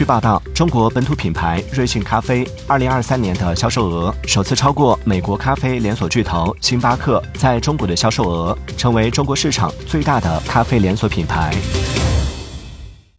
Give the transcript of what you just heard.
据报道中国本土品牌瑞幸咖啡二零二三年的销售额首次超过美国咖啡连锁巨头星巴克在中国的销售额成为中国市场最大的咖啡连锁品牌。